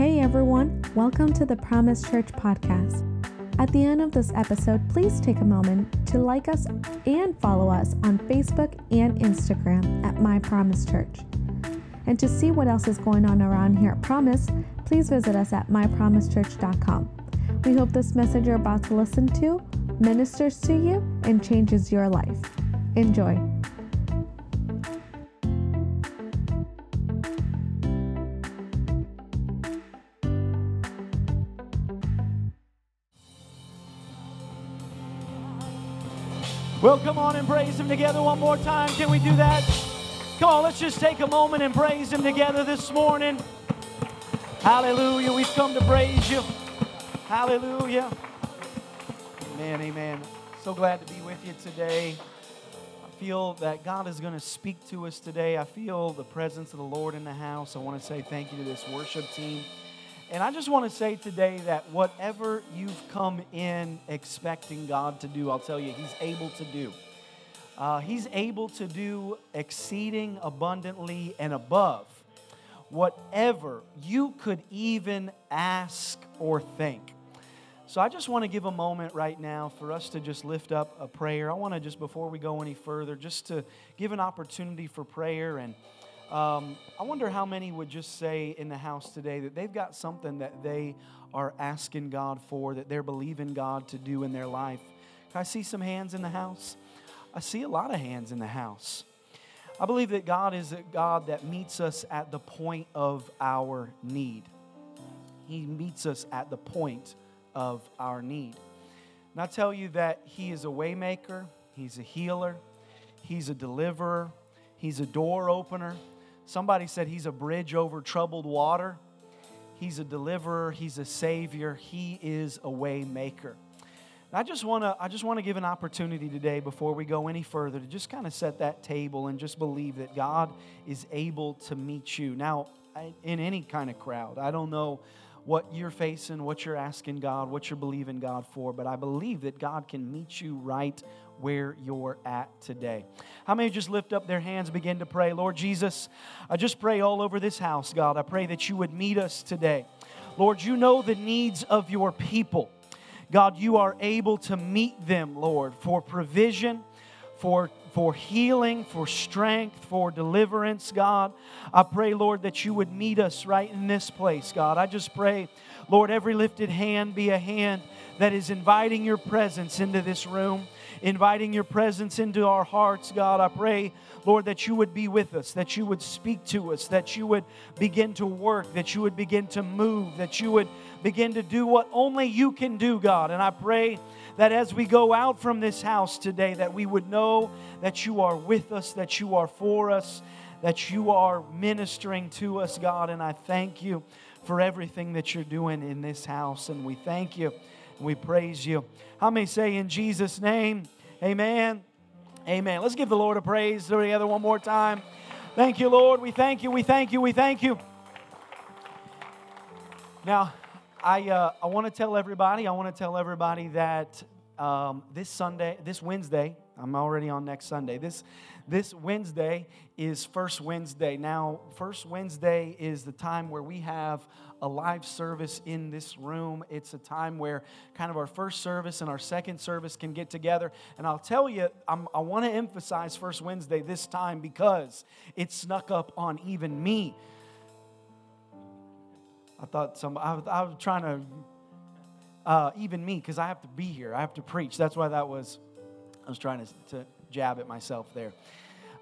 Hey everyone, welcome to the Promise Church podcast. At the end of this episode, please take a moment to like us and follow us on Facebook and Instagram at My Promise Church. And to see what else is going on around here at Promise, please visit us at mypromisechurch.com. We hope this message you're about to listen to ministers to you and changes your life. Enjoy. Well, come on and praise Him together one more time. Can we do that? Come on, let's just take a moment and praise Him together this morning. Hallelujah. We've come to praise you. Hallelujah. Amen, amen. So glad to be with you today. I feel that God is going to speak to us today. I feel the presence of the Lord in the house. I want to say thank you to this worship team. And I just want to say today that whatever you've come in expecting God to do, I'll tell you, He's able to do. Uh, he's able to do exceeding abundantly and above whatever you could even ask or think. So I just want to give a moment right now for us to just lift up a prayer. I want to just, before we go any further, just to give an opportunity for prayer and um, I wonder how many would just say in the house today that they've got something that they are asking God for, that they're believing God to do in their life. I see some hands in the house? I see a lot of hands in the house. I believe that God is a God that meets us at the point of our need. He meets us at the point of our need. And I tell you that He is a waymaker, He's a healer, He's a deliverer, He's a door opener. Somebody said he's a bridge over troubled water. He's a deliverer, he's a savior, he is a way maker. I just want to I just want to give an opportunity today before we go any further to just kind of set that table and just believe that God is able to meet you. Now, in any kind of crowd. I don't know what you're facing, what you're asking God, what you're believing God for, but I believe that God can meet you right where you're at today. How many just lift up their hands, begin to pray? Lord Jesus, I just pray all over this house, God. I pray that you would meet us today. Lord, you know the needs of your people. God, you are able to meet them, Lord, for provision, for for healing, for strength, for deliverance, God. I pray, Lord, that you would meet us right in this place, God. I just pray, Lord, every lifted hand be a hand that is inviting your presence into this room inviting your presence into our hearts, God. I pray, Lord, that you would be with us, that you would speak to us, that you would begin to work, that you would begin to move, that you would begin to do what only you can do, God. And I pray that as we go out from this house today, that we would know that you are with us, that you are for us, that you are ministering to us, God. And I thank you for everything that you're doing in this house. And we thank you we praise you. How many say in Jesus' name, Amen? Amen. Let's give the Lord a praise together one more time. Thank you, Lord. We thank you. We thank you. We thank you. Now, I, uh, I want to tell everybody, I want to tell everybody that um, this Sunday, this Wednesday, I'm already on next Sunday. This, this Wednesday is First Wednesday. Now, First Wednesday is the time where we have a live service in this room. It's a time where kind of our first service and our second service can get together. And I'll tell you, I'm, i want to emphasize First Wednesday this time because it snuck up on even me. I thought some, I, was, I was trying to, uh, even me, because I have to be here. I have to preach. That's why that was, I was trying to, to jab at myself there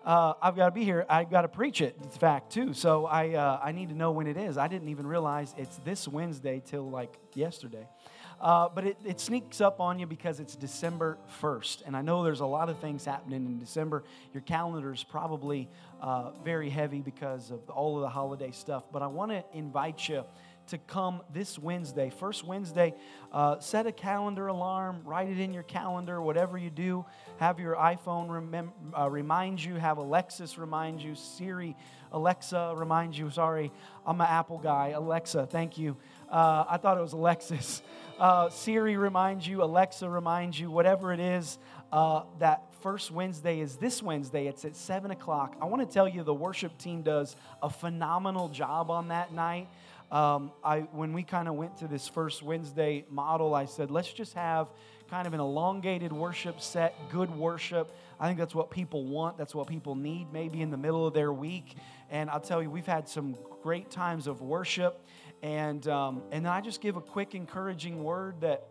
uh, I've got to be here. I've got to preach it, in fact, too. So I, uh, I need to know when it is. I didn't even realize it's this Wednesday till like yesterday. Uh, but it, it sneaks up on you because it's December 1st. And I know there's a lot of things happening in December. Your calendar is probably uh, very heavy because of all of the holiday stuff. But I want to invite you to come this Wednesday. First Wednesday, uh, set a calendar alarm, write it in your calendar, whatever you do. Have your iPhone remem- uh, remind you, have Alexis remind you, Siri, Alexa remind you. Sorry, I'm an Apple guy. Alexa, thank you. Uh, I thought it was Alexis. Uh, Siri reminds you, Alexa reminds you, whatever it is, uh, that first Wednesday is this Wednesday. It's at 7 o'clock. I want to tell you the worship team does a phenomenal job on that night. Um, I, when we kind of went to this first Wednesday model, I said, let's just have kind of an elongated worship set, good worship. I think that's what people want. That's what people need, maybe in the middle of their week. And I'll tell you, we've had some great times of worship. And, um, and then I just give a quick encouraging word that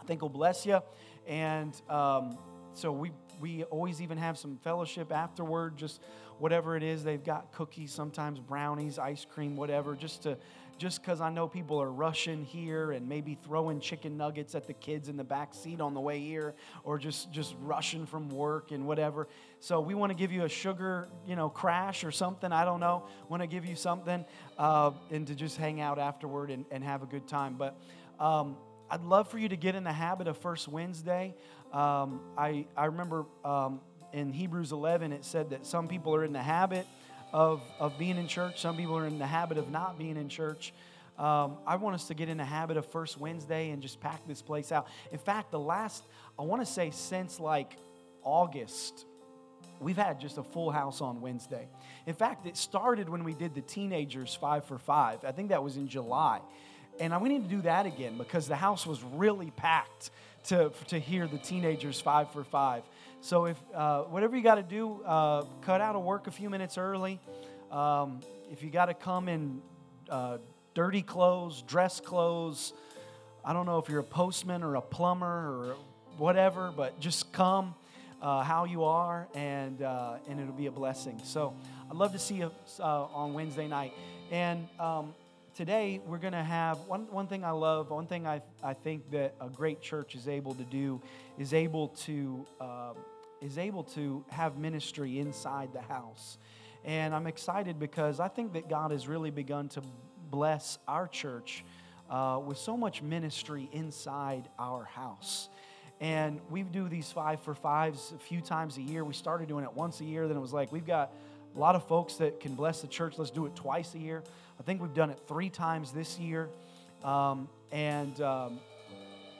I think will bless you. And um, so we, we always even have some fellowship afterward, just whatever it is. They've got cookies, sometimes brownies, ice cream, whatever, just to just because I know people are rushing here and maybe throwing chicken nuggets at the kids in the back seat on the way here, or just just rushing from work and whatever. So we want to give you a sugar, you know, crash or something. I don't know. Want to give you something uh, and to just hang out afterward and, and have a good time. But um, I'd love for you to get in the habit of First Wednesday. Um, I I remember um, in Hebrews 11 it said that some people are in the habit of, of being in church. Some people are in the habit of not being in church. Um, I want us to get in the habit of First Wednesday and just pack this place out. In fact, the last, I want to say since like August, we've had just a full house on Wednesday. In fact, it started when we did the teenagers five for five. I think that was in July. And we need to do that again because the house was really packed to, to hear the teenagers five for five. So if uh, whatever you got to do, uh, cut out of work a few minutes early. Um, if you got to come in uh, dirty clothes, dress clothes, I don't know if you're a postman or a plumber or whatever, but just come uh, how you are, and uh, and it'll be a blessing. So I'd love to see you uh, on Wednesday night. And um, today we're going to have one, one thing I love, one thing I, I think that a great church is able to do is able to um, is able to have ministry inside the house. And I'm excited because I think that God has really begun to bless our church uh, with so much ministry inside our house. And we do these five for fives a few times a year. We started doing it once a year, then it was like, we've got a lot of folks that can bless the church. Let's do it twice a year. I think we've done it three times this year. Um, and um,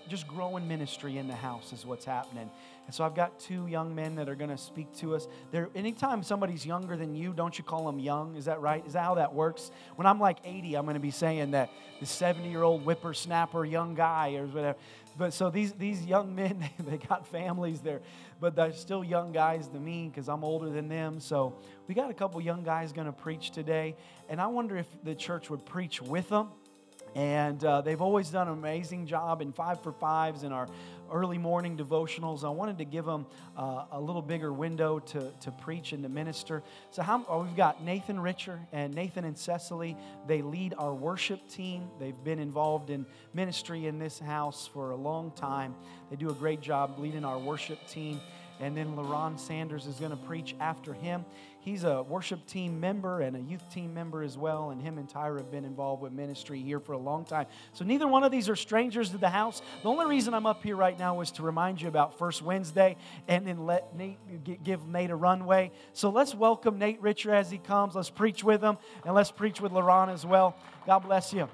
just growing ministry in the house is what's happening. And so I've got two young men that are going to speak to us. There, anytime somebody's younger than you, don't you call them young? Is that right? Is that how that works? When I'm like 80, I'm going to be saying that the 70 year old whippersnapper young guy or whatever. But so these, these young men, they got families there, but they're still young guys to me because I'm older than them. So we got a couple young guys going to preach today. And I wonder if the church would preach with them. And uh, they've always done an amazing job in five for fives in our early morning devotionals. I wanted to give them uh, a little bigger window to, to preach and to minister. So how, oh, we've got Nathan Richer and Nathan and Cecily. They lead our worship team. They've been involved in ministry in this house for a long time. They do a great job leading our worship team. And then LaRon Sanders is going to preach after him. He's a worship team member and a youth team member as well, and him and Tyra have been involved with ministry here for a long time. So neither one of these are strangers to the house. The only reason I'm up here right now is to remind you about First Wednesday and then let Nate give Nate a runway. So let's welcome Nate Richer as he comes. Let's preach with him, and let's preach with LaRon as well. God bless you.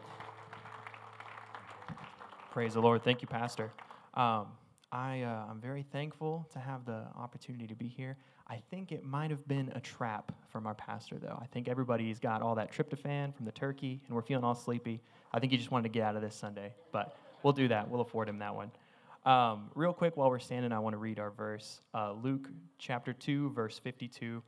Praise the Lord. Thank you, Pastor. Um, I, uh, I'm very thankful to have the opportunity to be here. I think it might have been a trap from our pastor, though. I think everybody's got all that tryptophan from the turkey, and we're feeling all sleepy. I think he just wanted to get out of this Sunday, but we'll do that. We'll afford him that one. Um, real quick, while we're standing, I want to read our verse uh, Luke chapter 2, verse 52.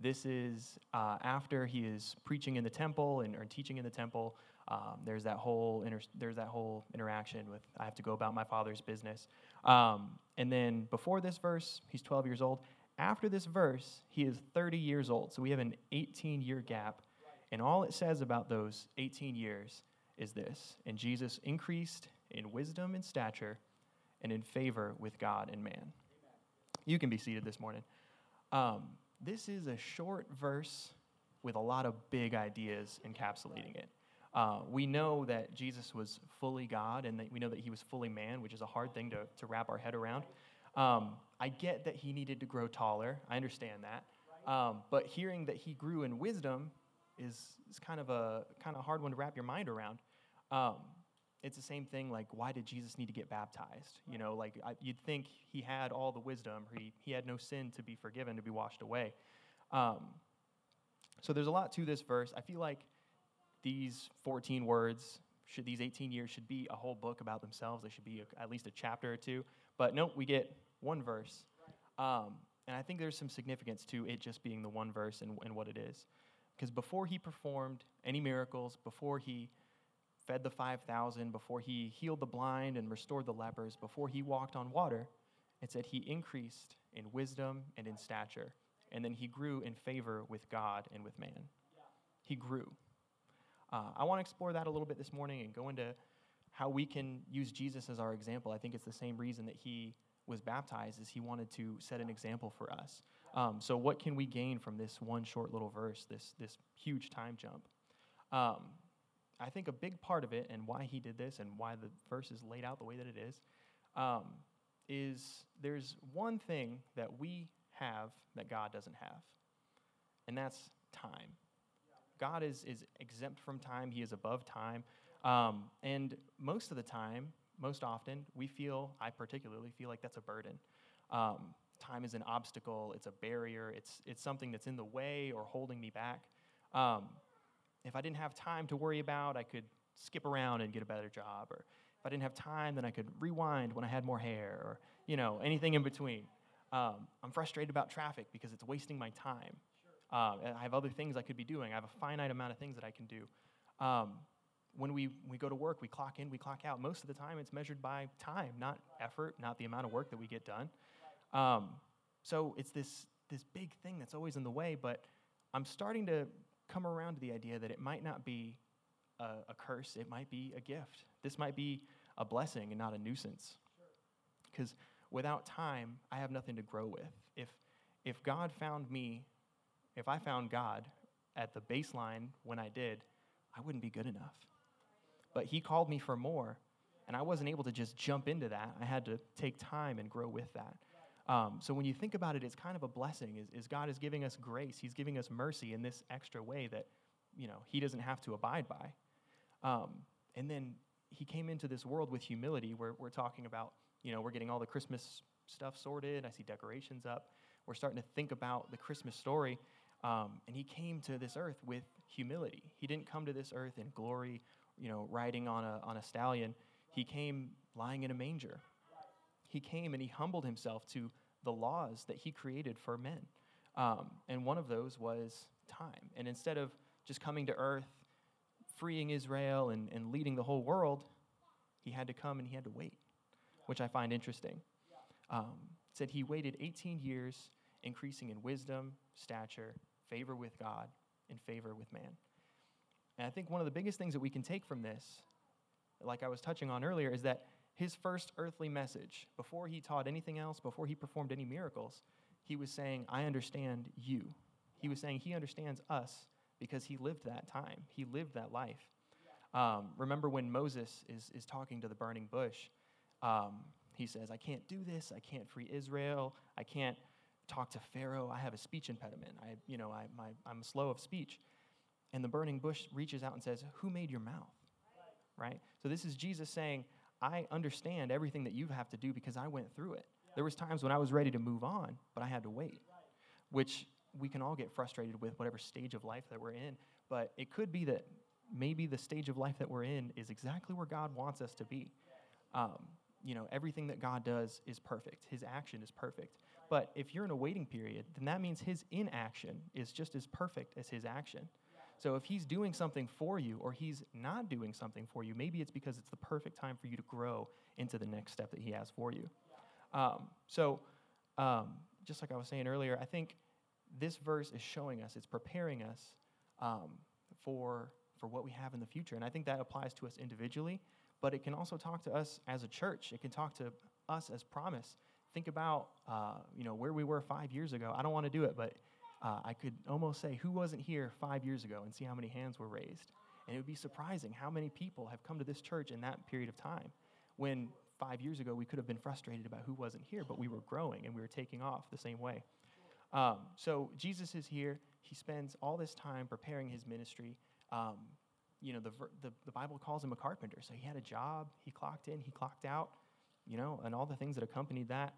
This is uh, after he is preaching in the temple and or teaching in the temple. Um, there's that whole inter- there's that whole interaction with I have to go about my father's business. Um, and then before this verse, he's 12 years old. After this verse, he is 30 years old. So we have an 18 year gap. And all it says about those 18 years is this And Jesus increased in wisdom and stature and in favor with God and man. You can be seated this morning. Um, this is a short verse with a lot of big ideas encapsulating it. Uh, we know that Jesus was fully God and that we know that he was fully man, which is a hard thing to, to wrap our head around. Um, I get that he needed to grow taller. I understand that. Um, but hearing that he grew in wisdom is, is kind of a kind of hard one to wrap your mind around. Um, it's the same thing like why did jesus need to get baptized you know like I, you'd think he had all the wisdom he, he had no sin to be forgiven to be washed away um, so there's a lot to this verse i feel like these 14 words should these 18 years should be a whole book about themselves they should be a, at least a chapter or two but nope we get one verse um, and i think there's some significance to it just being the one verse and, and what it is because before he performed any miracles before he fed the 5,000, before he healed the blind and restored the lepers, before he walked on water, it said he increased in wisdom and in stature. And then he grew in favor with God and with man. He grew. Uh, I want to explore that a little bit this morning and go into how we can use Jesus as our example. I think it's the same reason that he was baptized is he wanted to set an example for us. Um, so what can we gain from this one short little verse, this, this huge time jump? Um, I think a big part of it and why he did this and why the verse is laid out the way that it is, um, is there's one thing that we have that God doesn't have, and that's time. God is, is exempt from time, He is above time. Um, and most of the time, most often, we feel, I particularly feel like that's a burden. Um, time is an obstacle, it's a barrier, it's, it's something that's in the way or holding me back. Um, if I didn't have time to worry about, I could skip around and get a better job. Or if I didn't have time, then I could rewind when I had more hair, or you know anything in between. Um, I'm frustrated about traffic because it's wasting my time. Um, I have other things I could be doing. I have a finite amount of things that I can do. Um, when we, we go to work, we clock in, we clock out. Most of the time, it's measured by time, not effort, not the amount of work that we get done. Um, so it's this, this big thing that's always in the way, but I'm starting to come around to the idea that it might not be a, a curse, it might be a gift. This might be a blessing and not a nuisance. Because without time, I have nothing to grow with. If, if God found me, if I found God at the baseline when I did, I wouldn't be good enough. But He called me for more, and I wasn't able to just jump into that. I had to take time and grow with that. Um, so when you think about it, it's kind of a blessing. Is, is God is giving us grace. He's giving us mercy in this extra way that, you know, He doesn't have to abide by. Um, and then He came into this world with humility. Where we're talking about, you know, we're getting all the Christmas stuff sorted. I see decorations up. We're starting to think about the Christmas story. Um, and He came to this earth with humility. He didn't come to this earth in glory, you know, riding on a on a stallion. He came lying in a manger he came and he humbled himself to the laws that he created for men. Um, and one of those was time. And instead of just coming to earth, freeing Israel and, and leading the whole world, he had to come and he had to wait, which I find interesting. Um, said he waited 18 years, increasing in wisdom, stature, favor with God, and favor with man. And I think one of the biggest things that we can take from this, like I was touching on earlier, is that his first earthly message, before he taught anything else, before he performed any miracles, he was saying, I understand you. He was saying he understands us because he lived that time, he lived that life. Um, remember when Moses is, is talking to the burning bush, um, he says, I can't do this, I can't free Israel, I can't talk to Pharaoh, I have a speech impediment, I, you know, I, my, I'm slow of speech. And the burning bush reaches out and says, Who made your mouth? Right? So this is Jesus saying, I understand everything that you have to do because I went through it. There was times when I was ready to move on, but I had to wait, which we can all get frustrated with whatever stage of life that we're in. But it could be that maybe the stage of life that we're in is exactly where God wants us to be. Um, you know, everything that God does is perfect. His action is perfect. But if you're in a waiting period, then that means his inaction is just as perfect as his action. So if he's doing something for you or he's not doing something for you, maybe it's because it's the perfect time for you to grow into the next step that he has for you. Um, so, um, just like I was saying earlier, I think this verse is showing us, it's preparing us um, for, for what we have in the future. And I think that applies to us individually, but it can also talk to us as a church. It can talk to us as promise. Think about, uh, you know, where we were five years ago. I don't want to do it, but uh, I could almost say, who wasn't here five years ago and see how many hands were raised? And it would be surprising how many people have come to this church in that period of time when five years ago we could have been frustrated about who wasn't here, but we were growing and we were taking off the same way. Um, so Jesus is here. He spends all this time preparing his ministry. Um, you know, the, the, the Bible calls him a carpenter. So he had a job, he clocked in, he clocked out, you know, and all the things that accompanied that.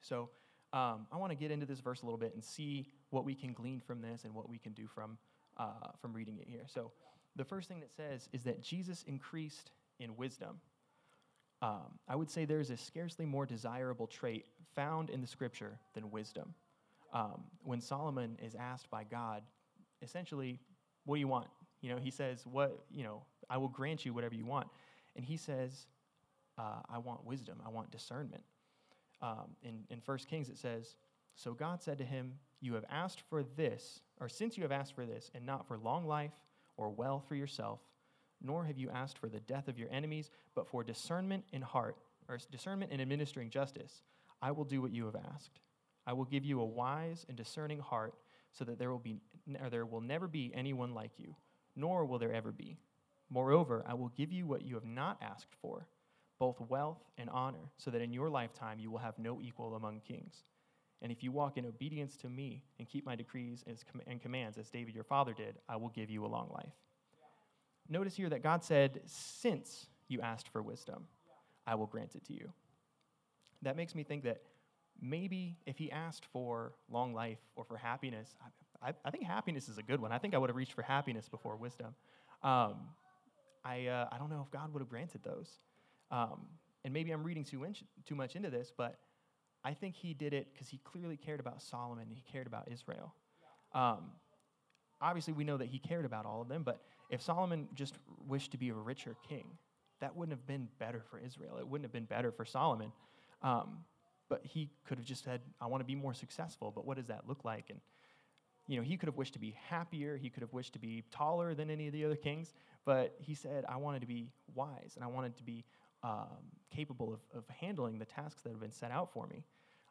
So um, I want to get into this verse a little bit and see what we can glean from this and what we can do from, uh, from reading it here. So the first thing that says is that Jesus increased in wisdom. Um, I would say there is a scarcely more desirable trait found in the scripture than wisdom. Um, when Solomon is asked by God, essentially, what do you want? You know, he says, what, you know, I will grant you whatever you want. And he says, uh, I want wisdom, I want discernment. Um, in, in 1 Kings, it says, So God said to him, You have asked for this, or since you have asked for this, and not for long life or wealth for yourself, nor have you asked for the death of your enemies, but for discernment in heart, or discernment in administering justice. I will do what you have asked. I will give you a wise and discerning heart, so that there will be or there will never be anyone like you, nor will there ever be. Moreover, I will give you what you have not asked for, both wealth and honor, so that in your lifetime you will have no equal among kings. And if you walk in obedience to me and keep my decrees and commands, as David your father did, I will give you a long life. Notice here that God said, Since you asked for wisdom, I will grant it to you. That makes me think that maybe if he asked for long life or for happiness, I, I, think happiness is a good one. I think I would have reached for happiness before wisdom. Um, I, uh, I don't know if God would have granted those. Um, and maybe I'm reading too, inch, too much into this, but I think he did it because he clearly cared about Solomon and he cared about Israel. Um, obviously, we know that he cared about all of them, but if Solomon just wished to be a richer king, that wouldn't have been better for Israel. It wouldn't have been better for Solomon. Um, but he could have just said, I want to be more successful, but what does that look like? And, you know, he could have wished to be happier. He could have wished to be taller than any of the other kings, but he said, I wanted to be wise and I wanted to be um, capable of, of handling the tasks that have been set out for me.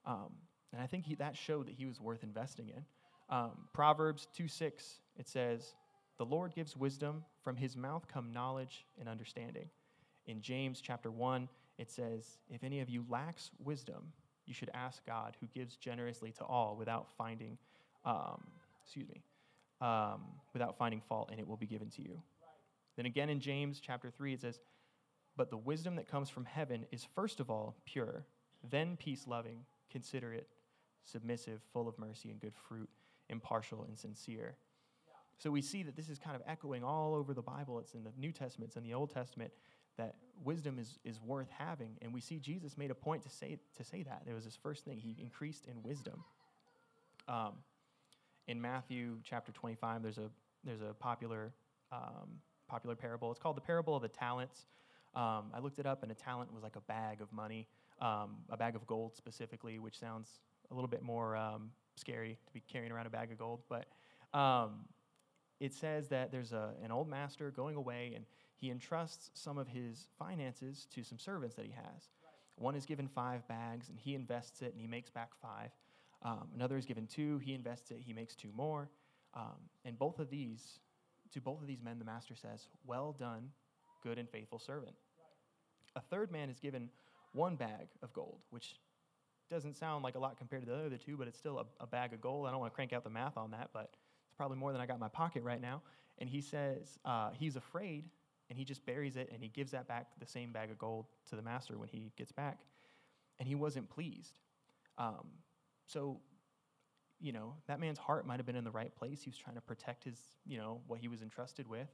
Um, and I think he, that showed that he was worth investing in. Um, Proverbs 2 6, it says, The Lord gives wisdom, from his mouth come knowledge and understanding. In James chapter 1, it says, If any of you lacks wisdom, you should ask God, who gives generously to all without finding, um, excuse me, um, without finding fault, and it will be given to you. Then again in James chapter 3, it says, But the wisdom that comes from heaven is first of all pure, then peace loving, considerate, submissive, full of mercy and good fruit, impartial and sincere. So we see that this is kind of echoing all over the Bible. It's in the New Testament, it's in the Old Testament, that wisdom is, is worth having. And we see Jesus made a point to say, to say that. It was his first thing. He increased in wisdom. Um, in Matthew chapter 25, there's a, there's a popular, um, popular parable. It's called the parable of the talents. Um, I looked it up, and a talent was like a bag of money, um, a bag of gold specifically, which sounds a little bit more um, scary to be carrying around a bag of gold. But um, it says that there's a, an old master going away, and he entrusts some of his finances to some servants that he has. One is given five bags, and he invests it, and he makes back five. Um, another is given two, he invests it, he makes two more. Um, and both of these, to both of these men, the master says, Well done, good and faithful servant. A third man is given one bag of gold, which doesn't sound like a lot compared to the other two, but it's still a, a bag of gold. I don't want to crank out the math on that, but it's probably more than I got in my pocket right now. And he says uh, he's afraid and he just buries it and he gives that back, the same bag of gold, to the master when he gets back. And he wasn't pleased. Um, so, you know, that man's heart might have been in the right place. He was trying to protect his, you know, what he was entrusted with,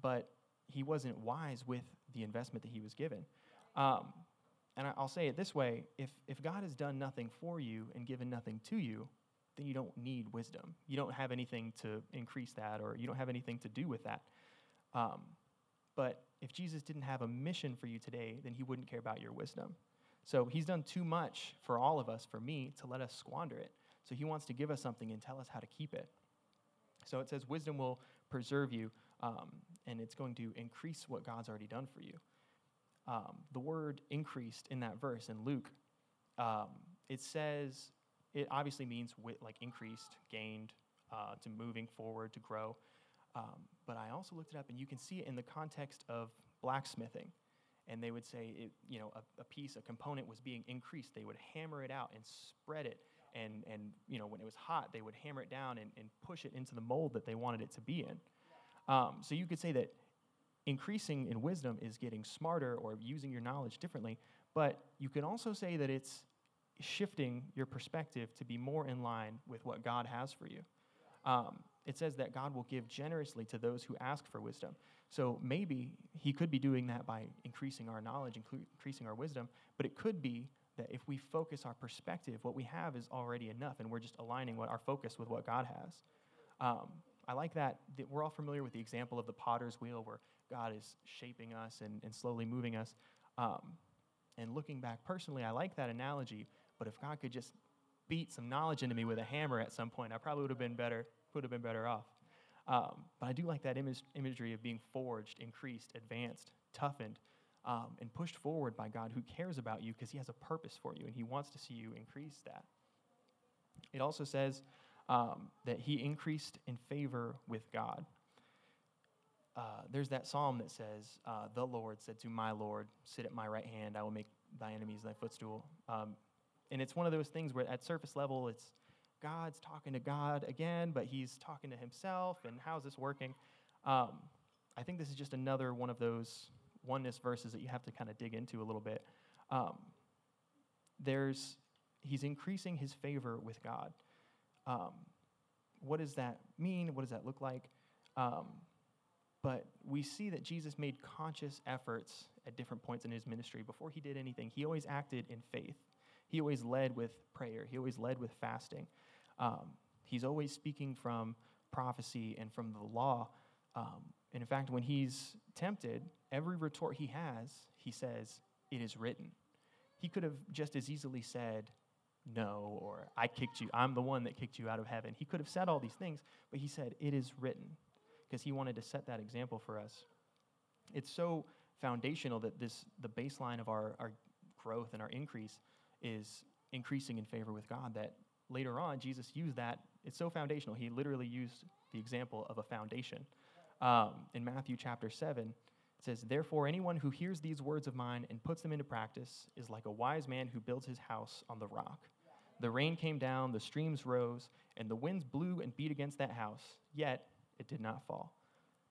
but he wasn't wise with the investment that he was given. Um, and I'll say it this way if, if God has done nothing for you and given nothing to you, then you don't need wisdom. You don't have anything to increase that, or you don't have anything to do with that. Um, but if Jesus didn't have a mission for you today, then he wouldn't care about your wisdom. So he's done too much for all of us, for me, to let us squander it. So he wants to give us something and tell us how to keep it. So it says, wisdom will preserve you, um, and it's going to increase what God's already done for you. Um, the word increased in that verse in Luke, um, it says, it obviously means like increased, gained, uh, to moving forward, to grow. Um, but I also looked it up, and you can see it in the context of blacksmithing. And they would say, it, you know, a, a piece, a component was being increased. They would hammer it out and spread it. And, and you know, when it was hot, they would hammer it down and, and push it into the mold that they wanted it to be in. Um, so you could say that increasing in wisdom is getting smarter or using your knowledge differently, but you can also say that it's shifting your perspective to be more in line with what God has for you. Um, it says that God will give generously to those who ask for wisdom. So maybe He could be doing that by increasing our knowledge, increasing our wisdom, but it could be that if we focus our perspective, what we have is already enough, and we're just aligning what our focus with what God has. Um, I like that, that we're all familiar with the example of the potter's wheel where God is shaping us and, and slowly moving us. Um, and looking back personally, I like that analogy, but if God could just beat some knowledge into me with a hammer at some point, I probably would have been better, would have been better off. Um, but I do like that image, imagery of being forged, increased, advanced, toughened, um, and pushed forward by God who cares about you because He has a purpose for you and He wants to see you increase that. It also says um, that He increased in favor with God. Uh, there's that psalm that says, uh, The Lord said to my Lord, Sit at my right hand, I will make thy enemies thy footstool. Um, and it's one of those things where at surface level, it's God's talking to God again, but he's talking to himself, and how's this working? Um, I think this is just another one of those oneness verses that you have to kind of dig into a little bit. Um, there's, he's increasing his favor with God. Um, what does that mean? What does that look like? Um, but we see that Jesus made conscious efforts at different points in his ministry. Before he did anything, he always acted in faith. He always led with prayer. He always led with fasting. Um, he's always speaking from prophecy and from the law. Um, and in fact, when he's tempted, every retort he has, he says, It is written. He could have just as easily said, No, or I kicked you. I'm the one that kicked you out of heaven. He could have said all these things, but he said, It is written, because he wanted to set that example for us. It's so foundational that this the baseline of our, our growth and our increase is increasing in favor with God that later on, Jesus used that. It's so foundational. He literally used the example of a foundation. Um, in Matthew chapter 7, it says, Therefore, anyone who hears these words of mine and puts them into practice is like a wise man who builds his house on the rock. The rain came down, the streams rose, and the winds blew and beat against that house, yet it did not fall.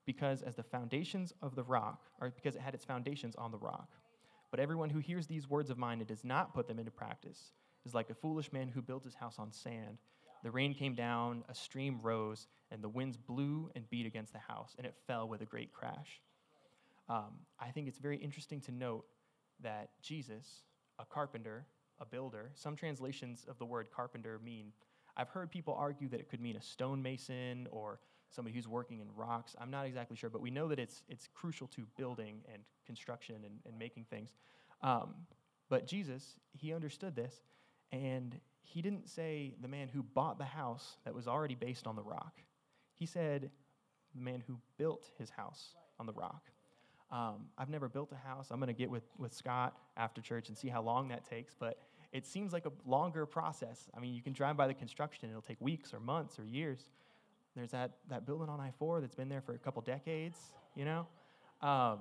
Because as the foundations of the rock, or because it had its foundations on the rock. But everyone who hears these words of mine and does not put them into practice is like a foolish man who built his house on sand. The rain came down, a stream rose, and the winds blew and beat against the house, and it fell with a great crash. Um, I think it's very interesting to note that Jesus, a carpenter, a builder, some translations of the word carpenter mean, I've heard people argue that it could mean a stonemason or somebody who's working in rocks. I'm not exactly sure, but we know that it's, it's crucial to building and construction and, and making things. Um, but Jesus, he understood this, and he didn't say the man who bought the house that was already based on the rock. He said the man who built his house on the rock. Um, I've never built a house. I'm going to get with, with Scott after church and see how long that takes, but it seems like a longer process. I mean, you can drive by the construction, it'll take weeks or months or years. There's that, that building on I 4 that's been there for a couple decades, you know? Um,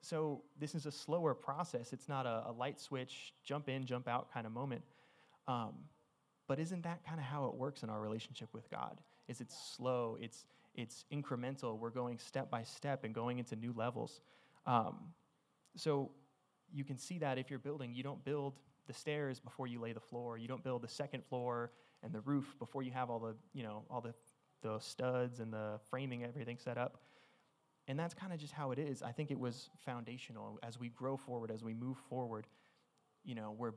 so this is a slower process. It's not a, a light switch, jump in, jump out kind of moment. Um, but isn't that kind of how it works in our relationship with God? Is it's slow, it's it's incremental. We're going step by step and going into new levels. Um, so you can see that if you're building, you don't build the stairs before you lay the floor. You don't build the second floor and the roof before you have all the you know all the the studs and the framing, everything set up. And that's kind of just how it is. I think it was foundational as we grow forward, as we move forward. You know, we're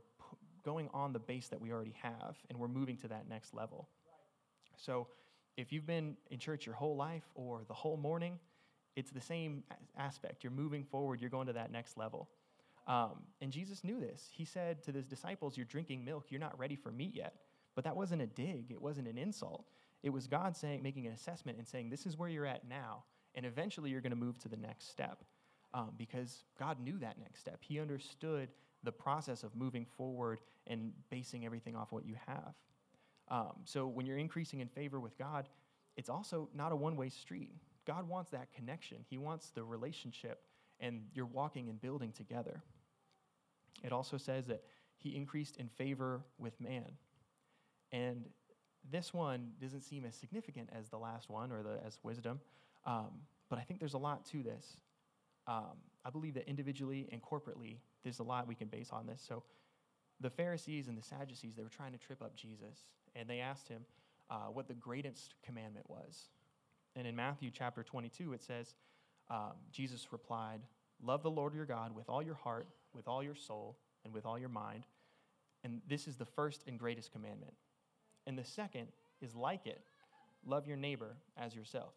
going on the base that we already have, and we're moving to that next level. So, if you've been in church your whole life or the whole morning, it's the same aspect. You're moving forward, you're going to that next level. Um, and Jesus knew this. He said to his disciples, You're drinking milk, you're not ready for meat yet. But that wasn't a dig, it wasn't an insult. It was God saying, making an assessment and saying, This is where you're at now. And eventually you're going to move to the next step. Um, because God knew that next step. He understood the process of moving forward and basing everything off what you have. Um, so when you're increasing in favor with God, it's also not a one way street. God wants that connection, He wants the relationship, and you're walking and building together. It also says that He increased in favor with man. And this one doesn't seem as significant as the last one or the, as wisdom, um, but I think there's a lot to this. Um, I believe that individually and corporately, there's a lot we can base on this. So the Pharisees and the Sadducees, they were trying to trip up Jesus, and they asked him uh, what the greatest commandment was. And in Matthew chapter 22, it says, um, Jesus replied, Love the Lord your God with all your heart, with all your soul, and with all your mind. And this is the first and greatest commandment. And the second is like it love your neighbor as yourself.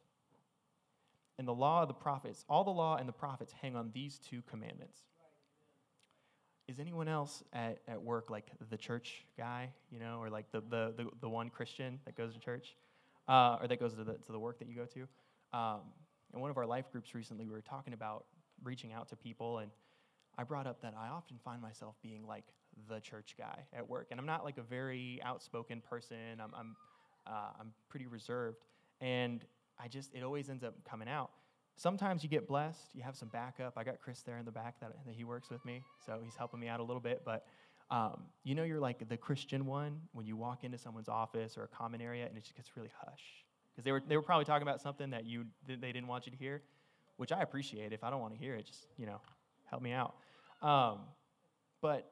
And the law of the prophets, all the law and the prophets hang on these two commandments. Is anyone else at, at work like the church guy, you know, or like the, the, the, the one Christian that goes to church, uh, or that goes to the, to the work that you go to? Um, in one of our life groups recently, we were talking about reaching out to people, and I brought up that I often find myself being like the church guy at work. And I'm not like a very outspoken person, I'm, I'm, uh, I'm pretty reserved. And I just, it always ends up coming out. Sometimes you get blessed, you have some backup. I got Chris there in the back that, that he works with me, so he's helping me out a little bit. But um, you know, you're like the Christian one when you walk into someone's office or a common area and it just gets really hush. Because they were, they were probably talking about something that you, they didn't want you to hear, which I appreciate. If I don't want to hear it, just, you know, help me out. Um, but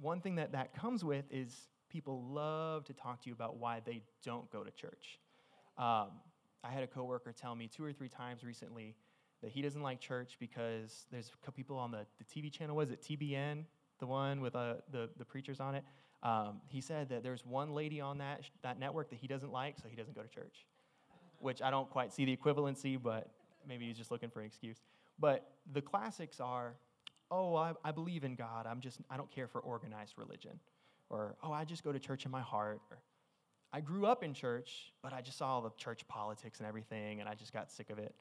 one thing that that comes with is people love to talk to you about why they don't go to church. Um, I had a coworker tell me two or three times recently that he doesn't like church because there's a couple people on the, the TV channel. Was it TBN, the one with uh, the, the preachers on it? Um, he said that there's one lady on that, that network that he doesn't like, so he doesn't go to church, which I don't quite see the equivalency, but maybe he's just looking for an excuse. But the classics are, oh, I, I believe in God. I'm just, I don't care for organized religion. Or, oh, I just go to church in my heart. Or, I grew up in church, but I just saw all the church politics and everything, and I just got sick of it.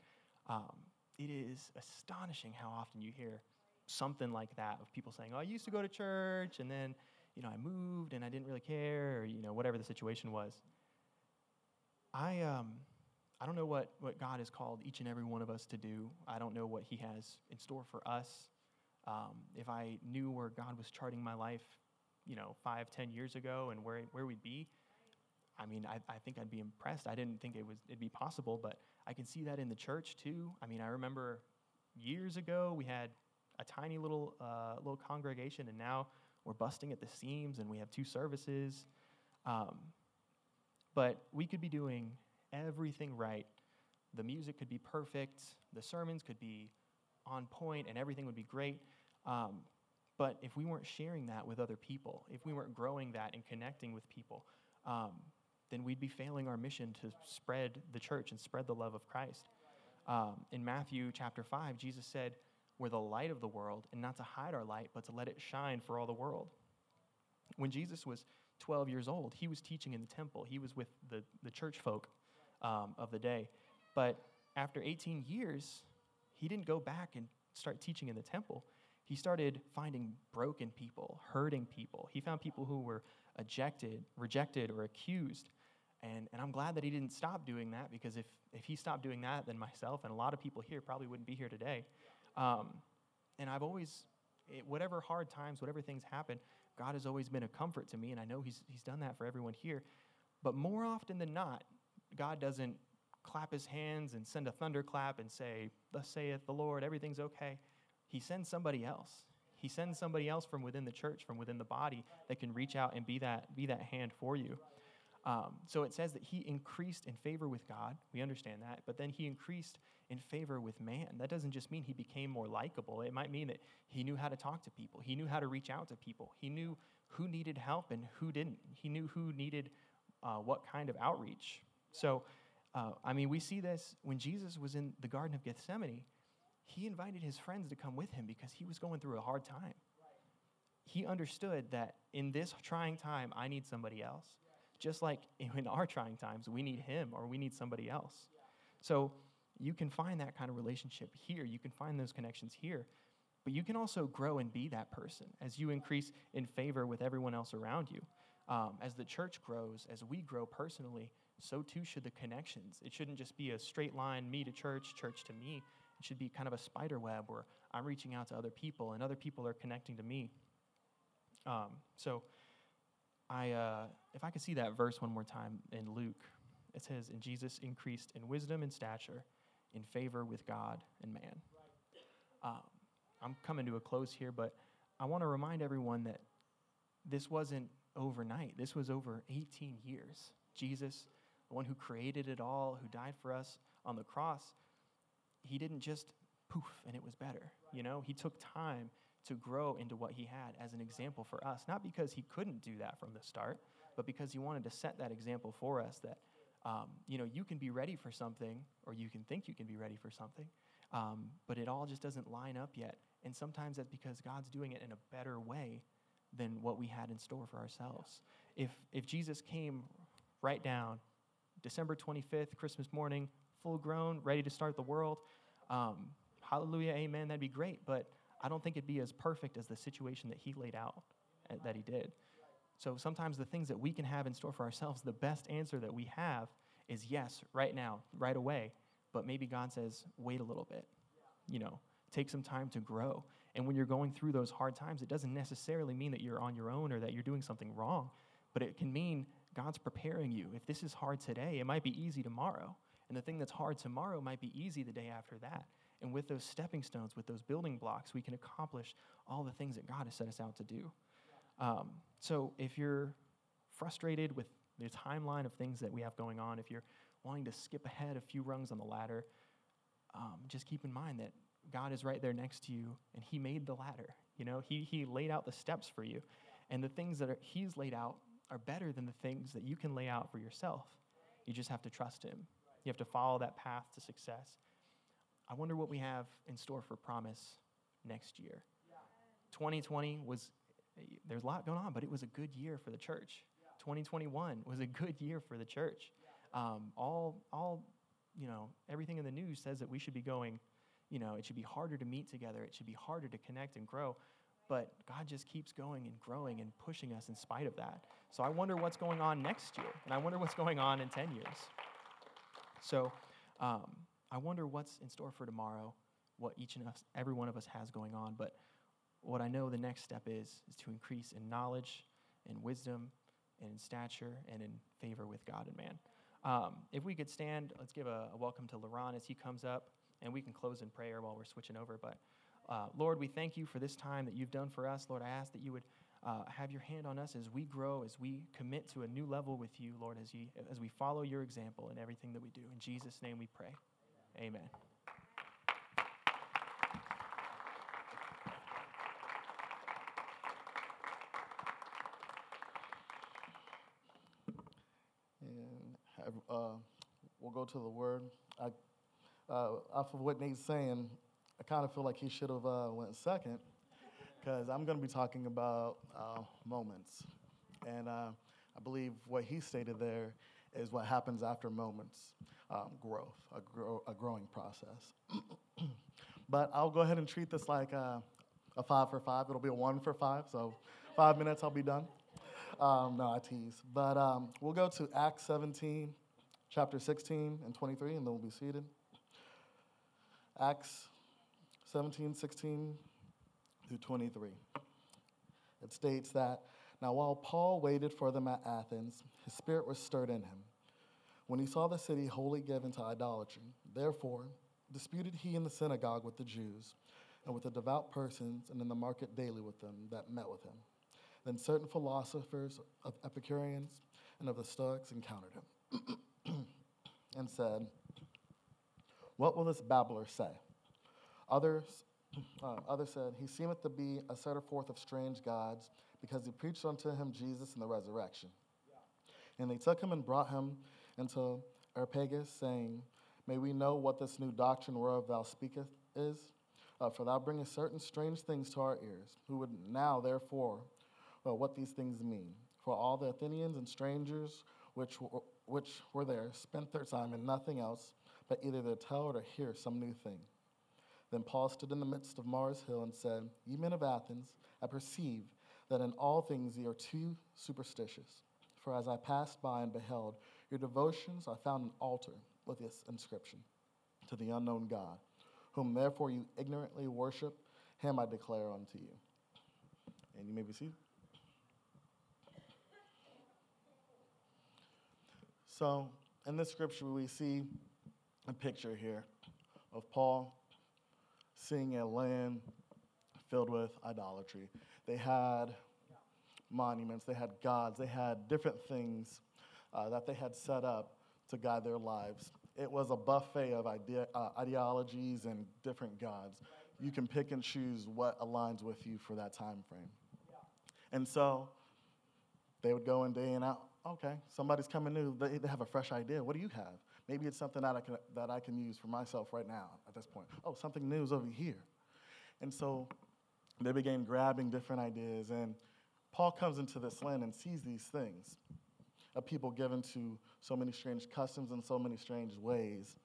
Um, it is astonishing how often you hear something like that of people saying, "Oh, I used to go to church, and then, you know, I moved, and I didn't really care, or you know, whatever the situation was." I um, I don't know what what God has called each and every one of us to do. I don't know what He has in store for us. Um, if I knew where God was charting my life, you know, five, ten years ago, and where where we'd be, I mean, I, I think I'd be impressed. I didn't think it was it'd be possible, but I can see that in the church too. I mean, I remember years ago we had a tiny little uh, little congregation, and now we're busting at the seams, and we have two services. Um, but we could be doing everything right. The music could be perfect. The sermons could be on point, and everything would be great. Um, but if we weren't sharing that with other people, if we weren't growing that and connecting with people, um, then we'd be failing our mission to spread the church and spread the love of Christ. Um, in Matthew chapter 5, Jesus said, We're the light of the world, and not to hide our light, but to let it shine for all the world. When Jesus was 12 years old, he was teaching in the temple, he was with the, the church folk um, of the day. But after 18 years, he didn't go back and start teaching in the temple. He started finding broken people, hurting people. He found people who were ejected, rejected, or accused. And, and I'm glad that he didn't stop doing that because if, if he stopped doing that, then myself and a lot of people here probably wouldn't be here today. Um, and I've always, it, whatever hard times, whatever things happen, God has always been a comfort to me, and I know he's, he's done that for everyone here. But more often than not, God doesn't clap his hands and send a thunderclap and say, Thus saith the Lord, everything's okay. He sends somebody else. He sends somebody else from within the church, from within the body, that can reach out and be that, be that hand for you. Um, so it says that he increased in favor with God. We understand that. But then he increased in favor with man. That doesn't just mean he became more likable. It might mean that he knew how to talk to people, he knew how to reach out to people, he knew who needed help and who didn't, he knew who needed uh, what kind of outreach. So, uh, I mean, we see this when Jesus was in the Garden of Gethsemane. He invited his friends to come with him because he was going through a hard time. He understood that in this trying time, I need somebody else. Just like in our trying times, we need him or we need somebody else. So you can find that kind of relationship here. You can find those connections here. But you can also grow and be that person as you increase in favor with everyone else around you. Um, as the church grows, as we grow personally, so too should the connections. It shouldn't just be a straight line, me to church, church to me. It should be kind of a spider web where I'm reaching out to other people and other people are connecting to me. Um, so, I, uh, if I could see that verse one more time in Luke, it says, And Jesus increased in wisdom and stature, in favor with God and man. Um, I'm coming to a close here, but I want to remind everyone that this wasn't overnight. This was over 18 years. Jesus, the one who created it all, who died for us on the cross, he didn't just poof and it was better. You know, he took time to grow into what he had as an example for us, not because he couldn't do that from the start, but because he wanted to set that example for us that, um, you know, you can be ready for something or you can think you can be ready for something, um, but it all just doesn't line up yet. And sometimes that's because God's doing it in a better way than what we had in store for ourselves. If, if Jesus came right down December 25th, Christmas morning, full grown, ready to start the world, um, hallelujah, amen, that'd be great. But I don't think it'd be as perfect as the situation that he laid out uh, that he did. So sometimes the things that we can have in store for ourselves, the best answer that we have is yes, right now, right away. But maybe God says, wait a little bit. You know, take some time to grow. And when you're going through those hard times, it doesn't necessarily mean that you're on your own or that you're doing something wrong, but it can mean God's preparing you. If this is hard today, it might be easy tomorrow. And the thing that's hard tomorrow might be easy the day after that. And with those stepping stones, with those building blocks, we can accomplish all the things that God has set us out to do. Um, so if you're frustrated with the timeline of things that we have going on, if you're wanting to skip ahead a few rungs on the ladder, um, just keep in mind that God is right there next to you, and He made the ladder. You know, He, he laid out the steps for you. And the things that are, He's laid out are better than the things that you can lay out for yourself. You just have to trust Him. You have to follow that path to success. I wonder what we have in store for promise next year. 2020 was, there's a lot going on, but it was a good year for the church. 2021 was a good year for the church. Um, all, all, you know, everything in the news says that we should be going you know, it should be harder to meet together, it should be harder to connect and grow. But God just keeps going and growing and pushing us in spite of that. So I wonder what's going on next year, and I wonder what's going on in 10 years. So um, I wonder what's in store for tomorrow, what each and us, every one of us has going on. But what I know the next step is, is to increase in knowledge and wisdom and in stature and in favor with God and man. Um, if we could stand, let's give a, a welcome to Laron as he comes up and we can close in prayer while we're switching over. But uh, Lord, we thank you for this time that you've done for us. Lord, I ask that you would uh, have your hand on us as we grow, as we commit to a new level with you, Lord, as, you, as we follow your example in everything that we do. In Jesus' name we pray. Amen. And uh, we'll go to the word. I uh, off of what Nate's saying, I kind of feel like he should have uh, went second because I'm going to be talking about uh, moments. And uh, I believe what he stated there is what happens after moments, um, growth, a, a growing process. but I'll go ahead and treat this like a, a, five for five. It'll be a one for five, so five minutes I'll be done. Um, no, I tease. But um, we'll go to Acts 17, chapter 16 and 23, and then we'll be seated. Acts 17, 16 through 23. It states that now while Paul waited for them at Athens, his spirit was stirred in him. When he saw the city wholly given to idolatry, therefore disputed he in the synagogue with the Jews and with the devout persons and in the market daily with them that met with him. Then certain philosophers of Epicureans and of the Stoics encountered him and said, what will this babbler say? Others, uh, others said, He seemeth to be a setter forth of strange gods, because he preached unto him Jesus and the resurrection. Yeah. And they took him and brought him into Areopagus, saying, May we know what this new doctrine whereof thou speakest is? Uh, for thou bringest certain strange things to our ears, who would now, therefore, well, what these things mean. For all the Athenians and strangers which were, which were there spent their time in nothing else but either to tell or to hear some new thing. Then Paul stood in the midst of Mars Hill and said, Ye men of Athens, I perceive that in all things ye are too superstitious. For as I passed by and beheld your devotions, I found an altar with this inscription To the unknown God, whom therefore you ignorantly worship, him I declare unto you. And you may be seated. So, in this scripture, we see a picture here of Paul seeing a land filled with idolatry. They had monuments, they had gods, they had different things uh, that they had set up to guide their lives. It was a buffet of uh, ideologies and different gods. You can pick and choose what aligns with you for that time frame. And so they would go in day and out. Okay, somebody's coming new. They, they have a fresh idea. What do you have? Maybe it's something that I, can, that I can use for myself right now at this point. Oh, something new is over here. And so they began grabbing different ideas. And Paul comes into this land and sees these things of people given to so many strange customs and so many strange ways.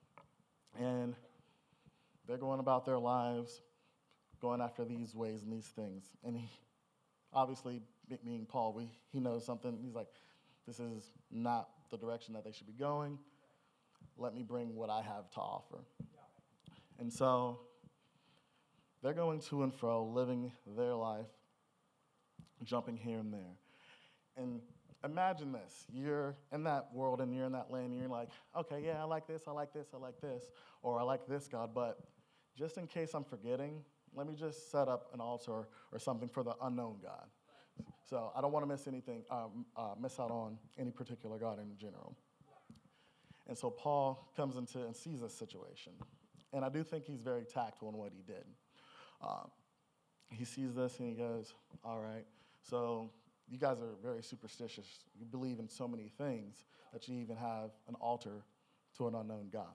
And they're going about their lives, going after these ways and these things. And he, obviously, being Paul, we, he knows something. He's like, this is not the direction that they should be going. Let me bring what I have to offer. And so they're going to and fro, living their life, jumping here and there. And imagine this you're in that world and you're in that land, and you're like, okay, yeah, I like this, I like this, I like this, or I like this God, but just in case I'm forgetting, let me just set up an altar or something for the unknown God. So I don't want to miss anything, um, uh, miss out on any particular God in general. And so Paul comes into and sees this situation. And I do think he's very tactful in what he did. Uh, he sees this and he goes, All right, so you guys are very superstitious. You believe in so many things that you even have an altar to an unknown God.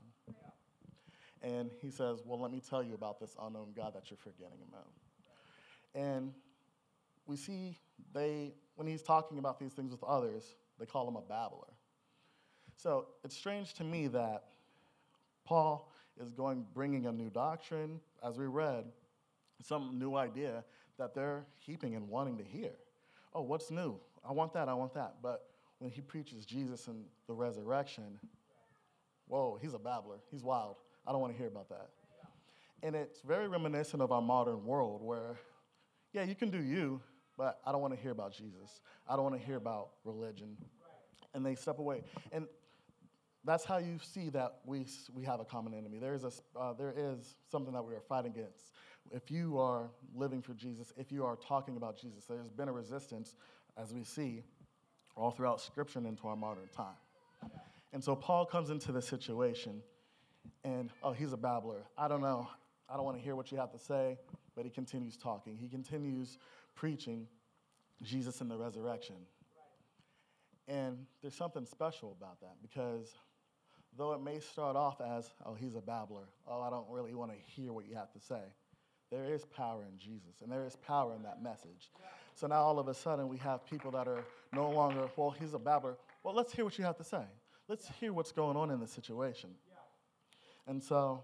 And he says, Well, let me tell you about this unknown God that you're forgetting about. And we see they, when he's talking about these things with others, they call him a babbler. So it's strange to me that Paul is going, bringing a new doctrine, as we read, some new idea that they're heaping and wanting to hear. Oh, what's new? I want that, I want that. But when he preaches Jesus and the resurrection, whoa, he's a babbler. He's wild. I don't want to hear about that. And it's very reminiscent of our modern world where, yeah, you can do you, but I don't want to hear about Jesus. I don't want to hear about religion. And they step away. And that's how you see that we, we have a common enemy. There is, a, uh, there is something that we are fighting against. If you are living for Jesus, if you are talking about Jesus, there's been a resistance, as we see, all throughout Scripture and into our modern time. And so Paul comes into this situation, and oh, he's a babbler. I don't know. I don't want to hear what you have to say, but he continues talking. He continues preaching Jesus and the resurrection. And there's something special about that because though it may start off as, oh, he's a babbler, oh, I don't really want to hear what you have to say, there is power in Jesus and there is power in that message. So now all of a sudden we have people that are no longer, well, he's a babbler. Well, let's hear what you have to say. Let's hear what's going on in the situation. And so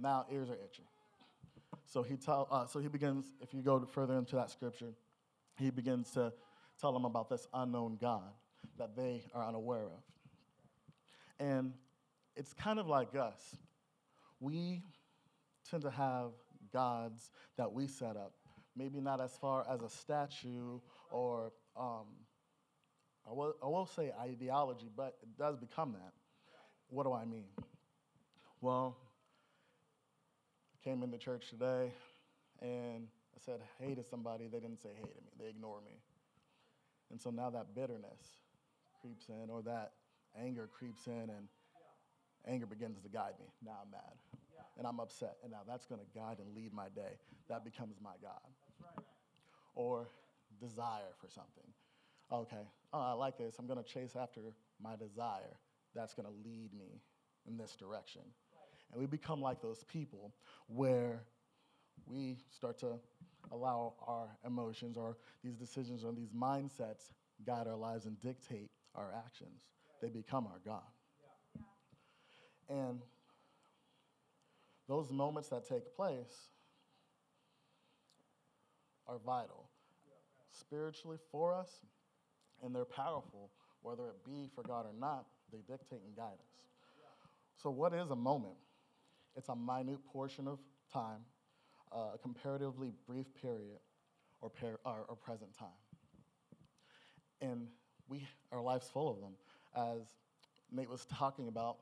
now ears are itching. So he, tell, uh, so he begins, if you go further into that scripture, he begins to tell them about this unknown God that they are unaware of. And it's kind of like us. We tend to have gods that we set up, maybe not as far as a statue or, um, I, will, I will say ideology, but it does become that. What do I mean? Well, came into church today and I said hey to somebody, they didn't say hey to me, they ignored me. And so now that bitterness creeps in, or that anger creeps in, and anger begins to guide me. Now I'm mad. And I'm upset. And now that's going to guide and lead my day. That becomes my God. Right. Or desire for something. Okay, oh, I like this. I'm going to chase after my desire. That's going to lead me in this direction. Right. And we become like those people where we start to allow our emotions or these decisions or these mindsets guide our lives and dictate our actions. They become our God. And those moments that take place are vital spiritually for us, and they're powerful, whether it be for God or not, they dictate and guide us. So, what is a moment? It's a minute portion of time uh, a comparatively brief period or, per, or, or present time. And we, our life's full of them. As Nate was talking about,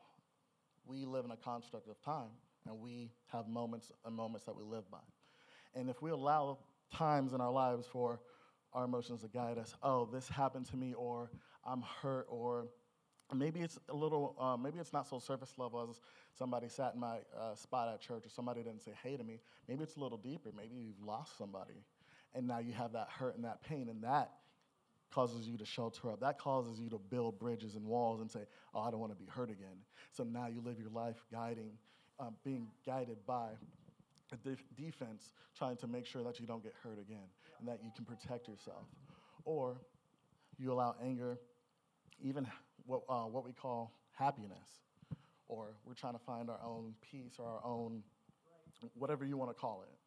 we live in a construct of time and we have moments and moments that we live by. And if we allow times in our lives for our emotions to guide us, oh, this happened to me, or I'm hurt, or maybe it's a little, uh, maybe it's not so surface level as somebody sat in my uh, spot at church, or somebody didn't say hey to me. Maybe it's a little deeper. Maybe you've lost somebody, and now you have that hurt and that pain, and that causes you to shelter up. That causes you to build bridges and walls and say, oh, I don't want to be hurt again. So now you live your life guiding, um, being guided by a def- defense, trying to make sure that you don't get hurt again and that you can protect yourself. Or you allow anger, even what, uh, what we call happiness, or we're trying to find our own peace or our own, whatever you want to call it.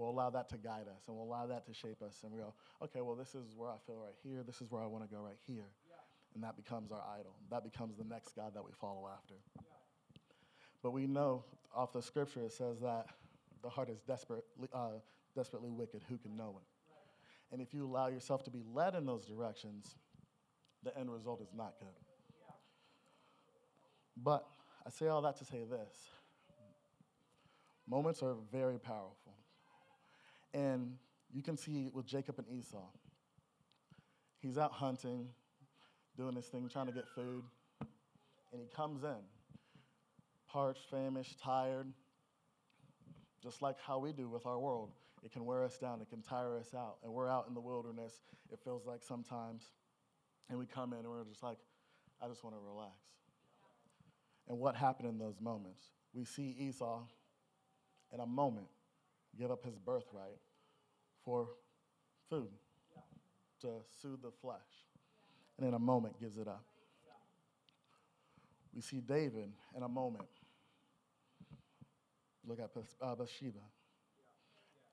We'll allow that to guide us and we'll allow that to shape us. And we go, okay, well, this is where I feel right here. This is where I want to go right here. And that becomes our idol. That becomes the next God that we follow after. But we know off the scripture it says that the heart is desperately, uh, desperately wicked. Who can know it? And if you allow yourself to be led in those directions, the end result is not good. But I say all that to say this moments are very powerful. And you can see with Jacob and Esau, he's out hunting, doing this thing, trying to get food, and he comes in, parched, famished, tired, just like how we do with our world. It can wear us down, it can tire us out. And we're out in the wilderness, it feels like sometimes. And we come in and we're just like, I just want to relax. And what happened in those moments? We see Esau in a moment give up his birthright for food to soothe the flesh. And in a moment gives it up. We see David in a moment look at uh, Bathsheba.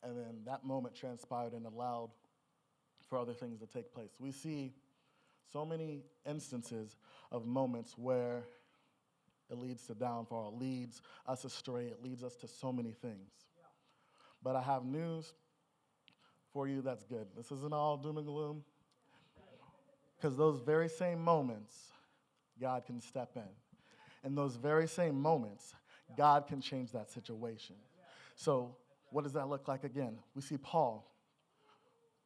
And then that moment transpired and allowed for other things to take place. We see so many instances of moments where it leads to downfall, it leads us astray, it leads us to so many things. But I have news for you that's good. This isn't all doom and gloom. Because those very same moments, God can step in. In those very same moments, God can change that situation. So, what does that look like again? We see Paul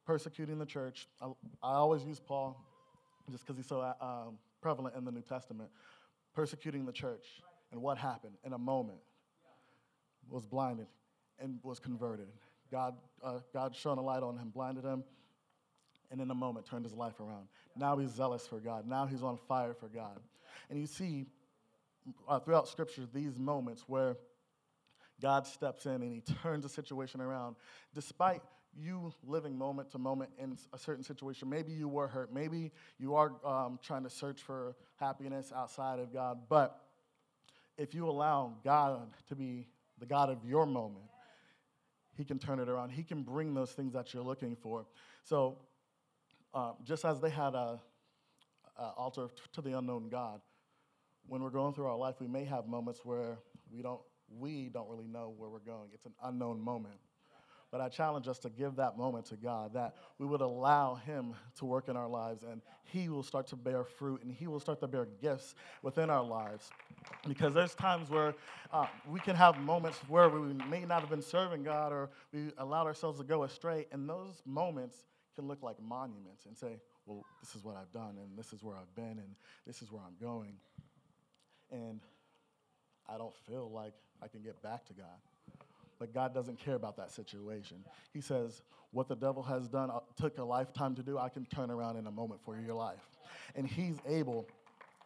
persecuting the church. I, I always use Paul just because he's so uh, um, prevalent in the New Testament. Persecuting the church. And what happened? In a moment, was blinded and was converted. God, uh, God shone a light on him, blinded him, and in a moment turned his life around. Now he's zealous for God. Now he's on fire for God. And you see uh, throughout Scripture these moments where God steps in and he turns a situation around. Despite you living moment to moment in a certain situation, maybe you were hurt, maybe you are um, trying to search for happiness outside of God, but if you allow God to be the God of your moment, he can turn it around. He can bring those things that you're looking for. So, uh, just as they had a, a altar to the unknown God, when we're going through our life, we may have moments where we don't we don't really know where we're going. It's an unknown moment. But I challenge us to give that moment to God, that we would allow Him to work in our lives, and He will start to bear fruit, and He will start to bear gifts within our lives. Because there's times where uh, we can have moments where we may not have been serving God, or we allowed ourselves to go astray, and those moments can look like monuments and say, Well, this is what I've done, and this is where I've been, and this is where I'm going and I don't feel like I can get back to God. But God doesn't care about that situation. He says, What the devil has done uh, took a lifetime to do, I can turn around in a moment for your life. And He's able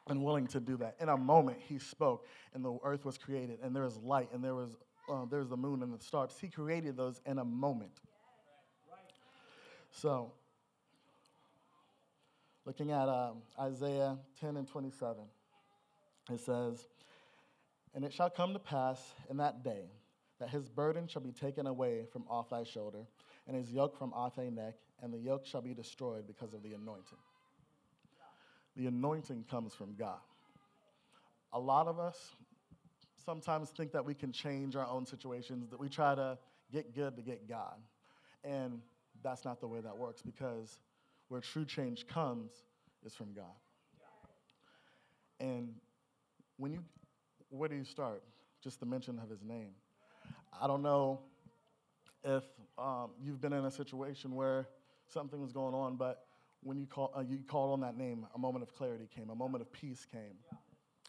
and willing to do that. In a moment, He spoke, and the earth was created, and there was light, and there was uh, there's the moon and the stars. He created those in a moment. So, looking at um, Isaiah 10 and 27. It says, And it shall come to pass in that day that his burden shall be taken away from off thy shoulder, and his yoke from off thy neck, and the yoke shall be destroyed because of the anointing. The anointing comes from God. A lot of us sometimes think that we can change our own situations, that we try to get good to get God. And that's not the way that works because where true change comes is from God. And when you, where do you start? Just the mention of his name. I don't know if um, you've been in a situation where something was going on, but when you, call, uh, you called on that name, a moment of clarity came, a moment of peace came.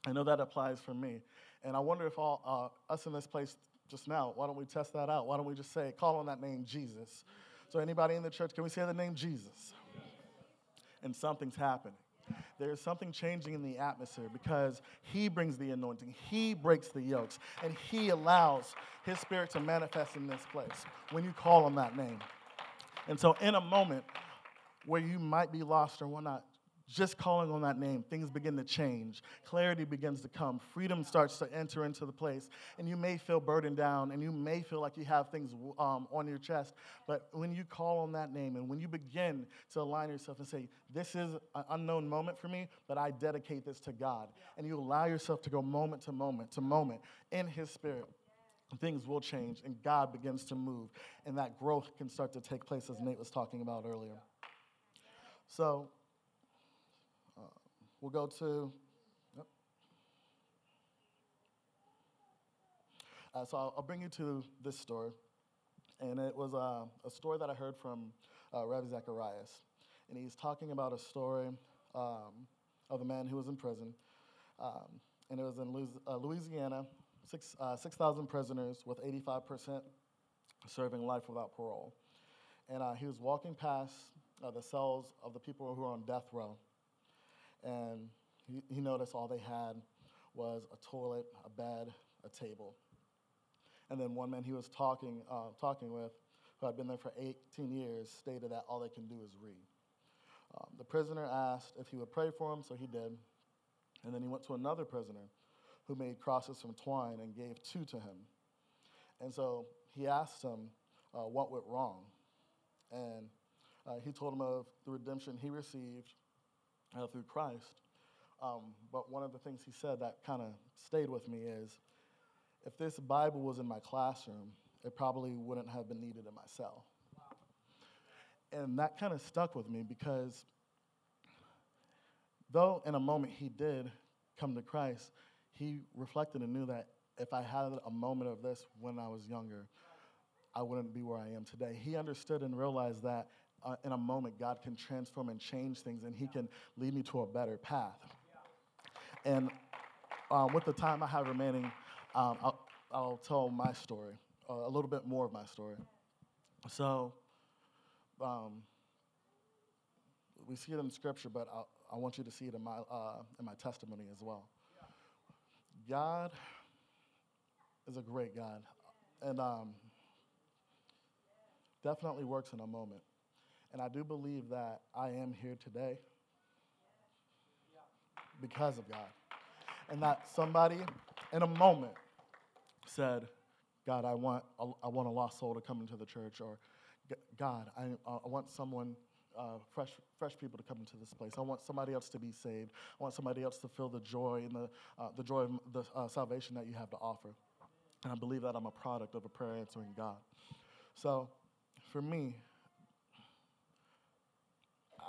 I know that applies for me. And I wonder if all uh, us in this place just now, why don't we test that out? Why don't we just say, call on that name, Jesus? So, anybody in the church, can we say the name Jesus? And something's happening. There's something changing in the atmosphere because He brings the anointing, He breaks the yokes, and He allows His Spirit to manifest in this place when you call on that name. And so, in a moment where you might be lost or whatnot, just calling on that name, things begin to change. Clarity begins to come. Freedom starts to enter into the place. And you may feel burdened down and you may feel like you have things um, on your chest. But when you call on that name and when you begin to align yourself and say, This is an unknown moment for me, but I dedicate this to God, and you allow yourself to go moment to moment to moment in His Spirit things will change and God begins to move, and that growth can start to take place, as Nate was talking about earlier. So, We'll go to. Yep. Uh, so I'll, I'll, bring you to this story. And it was uh, a story that I heard from uh, Ravi Zacharias. And he's talking about a story um, of a man who was in prison. Um, and it was in uh, Louisiana, uh, 6,000 6, prisoners with 85% serving life without parole. And uh, he was walking past uh, the cells of the people who were on death row and he, he noticed all they had was a toilet, a bed, a table. And then one man he was talking, uh, talking with, who had been there for 18 years, stated that all they can do is read. Um, the prisoner asked if he would pray for him, so he did. And then he went to another prisoner who made crosses from twine and gave two to him. And so he asked him uh, what went wrong. And uh, he told him of the redemption he received uh, through Christ. Um, but one of the things he said that kind of stayed with me is if this Bible was in my classroom, it probably wouldn't have been needed in my cell. And that kind of stuck with me because though in a moment he did come to Christ, he reflected and knew that if I had a moment of this when I was younger, I wouldn't be where I am today. He understood and realized that uh, in a moment, God can transform and change things, and He can lead me to a better path. And um, with the time I have remaining, um, I'll, I'll, tell my story, uh, a little bit more of my story. So, um, we see it in Scripture, but I, I, want you to see it in my, uh, in my testimony as well. God is a great God, and um, definitely works in a moment. And I do believe that I am here today because of God. And that somebody in a moment said, God, I want, a, I want a lost soul to come into the church, or God, I, I want someone, uh, fresh, fresh people to come into this place. I want somebody else to be saved. I want somebody else to feel the joy and the, uh, the joy of the uh, salvation that you have to offer. And I believe that I'm a product of a prayer answering God. So for me,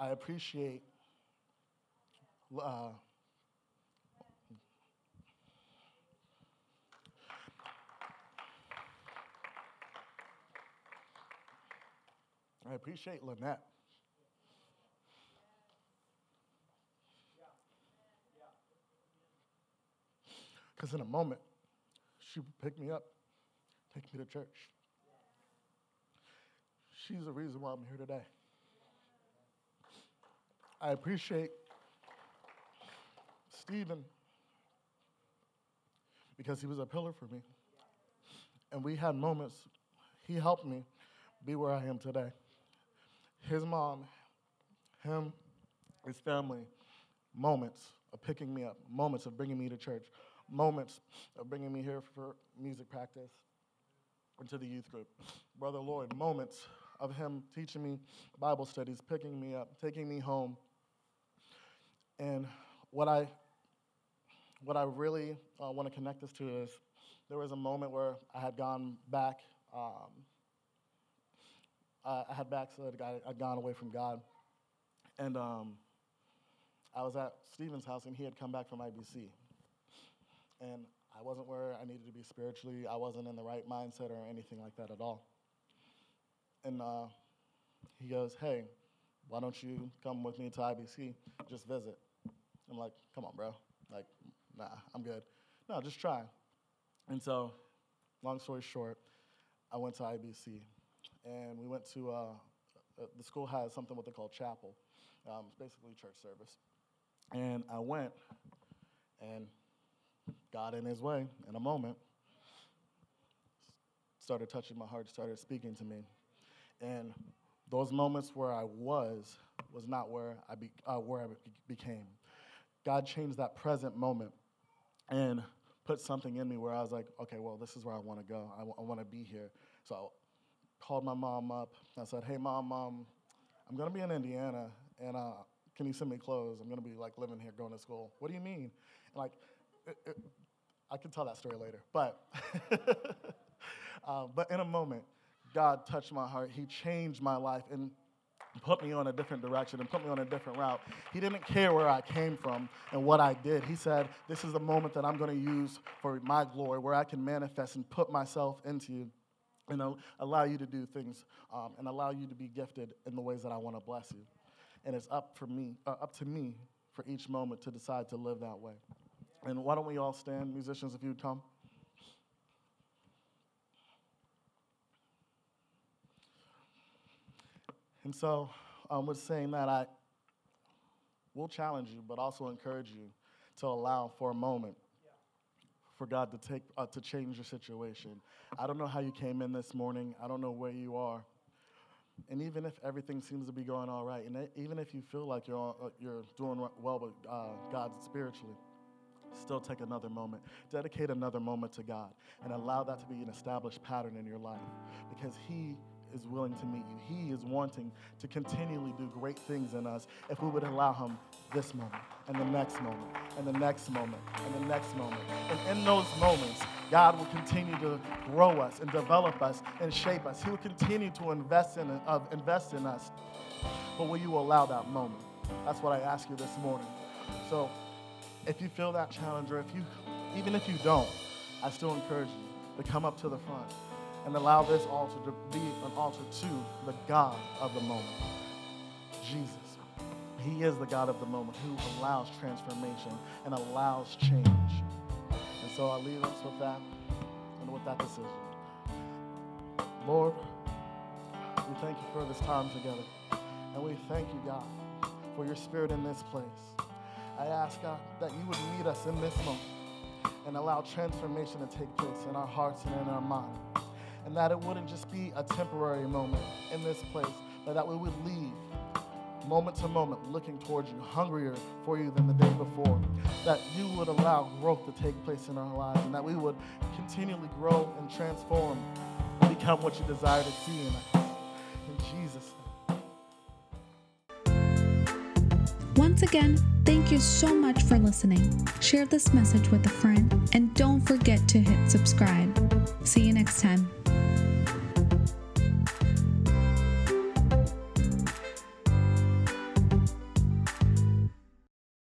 I appreciate uh, I appreciate Lynette. Because in a moment, she would pick me up, take me to church. She's the reason why I'm here today. I appreciate Stephen because he was a pillar for me. And we had moments, he helped me be where I am today. His mom, him, his family, moments of picking me up, moments of bringing me to church, moments of bringing me here for music practice into the youth group. Brother Lloyd, moments of him teaching me Bible studies, picking me up, taking me home, and what I, what I really uh, want to connect this to is there was a moment where I had gone back, um, I, had backslid, I had gone away from God. And um, I was at Stephen's house, and he had come back from IBC. And I wasn't where I needed to be spiritually. I wasn't in the right mindset or anything like that at all. And uh, he goes, Hey, why don't you come with me to IBC? Just visit. I'm like, Come on, bro. Like, nah, I'm good. No, just try. And so, long story short, I went to IBC. And we went to, uh, uh, the school has something what they call chapel. Um, it's basically church service. And I went, and God, in His way, in a moment, started touching my heart, started speaking to me. And those moments where I was, was not where I, be, uh, where I became. God changed that present moment and put something in me where I was like, okay, well, this is where I want to go. I, w- I want to be here. So I called my mom up. I said, hey, mom, um, I'm going to be in Indiana, and uh, can you send me clothes? I'm going to be like living here, going to school. What do you mean? And like, it, it, I can tell that story later. But, uh, but in a moment, God touched my heart. He changed my life and put me on a different direction and put me on a different route. He didn't care where I came from and what I did. He said, This is the moment that I'm going to use for my glory, where I can manifest and put myself into you and allow you to do things um, and allow you to be gifted in the ways that I want to bless you. And it's up for me, uh, up to me for each moment to decide to live that way. And why don't we all stand, musicians, if you'd come? And so, um, with saying that, I will challenge you, but also encourage you to allow for a moment for God to take uh, to change your situation. I don't know how you came in this morning. I don't know where you are. And even if everything seems to be going all right, and even if you feel like you're, all, uh, you're doing well with uh, God spiritually, still take another moment. Dedicate another moment to God and allow that to be an established pattern in your life because He is willing to meet you. He is wanting to continually do great things in us if we would allow Him this moment and the next moment and the next moment and the next moment. And in those moments, God will continue to grow us and develop us and shape us. He will continue to invest in, uh, invest in us. But will you allow that moment? That's what I ask you this morning. So if you feel that challenge, or if you, even if you don't, I still encourage you to come up to the front and allow this altar to be an altar to the God of the moment, Jesus. He is the God of the moment who allows transformation and allows change. And so I leave us with that and with that decision. Lord, we thank you for this time together. And we thank you, God, for your spirit in this place. I ask, God, that you would meet us in this moment and allow transformation to take place in our hearts and in our minds and that it wouldn't just be a temporary moment in this place, but that we would leave moment to moment looking towards you, hungrier for you than the day before, that you would allow growth to take place in our lives, and that we would continually grow and transform and become what you desire to see in us. In Jesus' name. Once again, thank you so much for listening. Share this message with a friend and don't forget to hit subscribe. See you next time.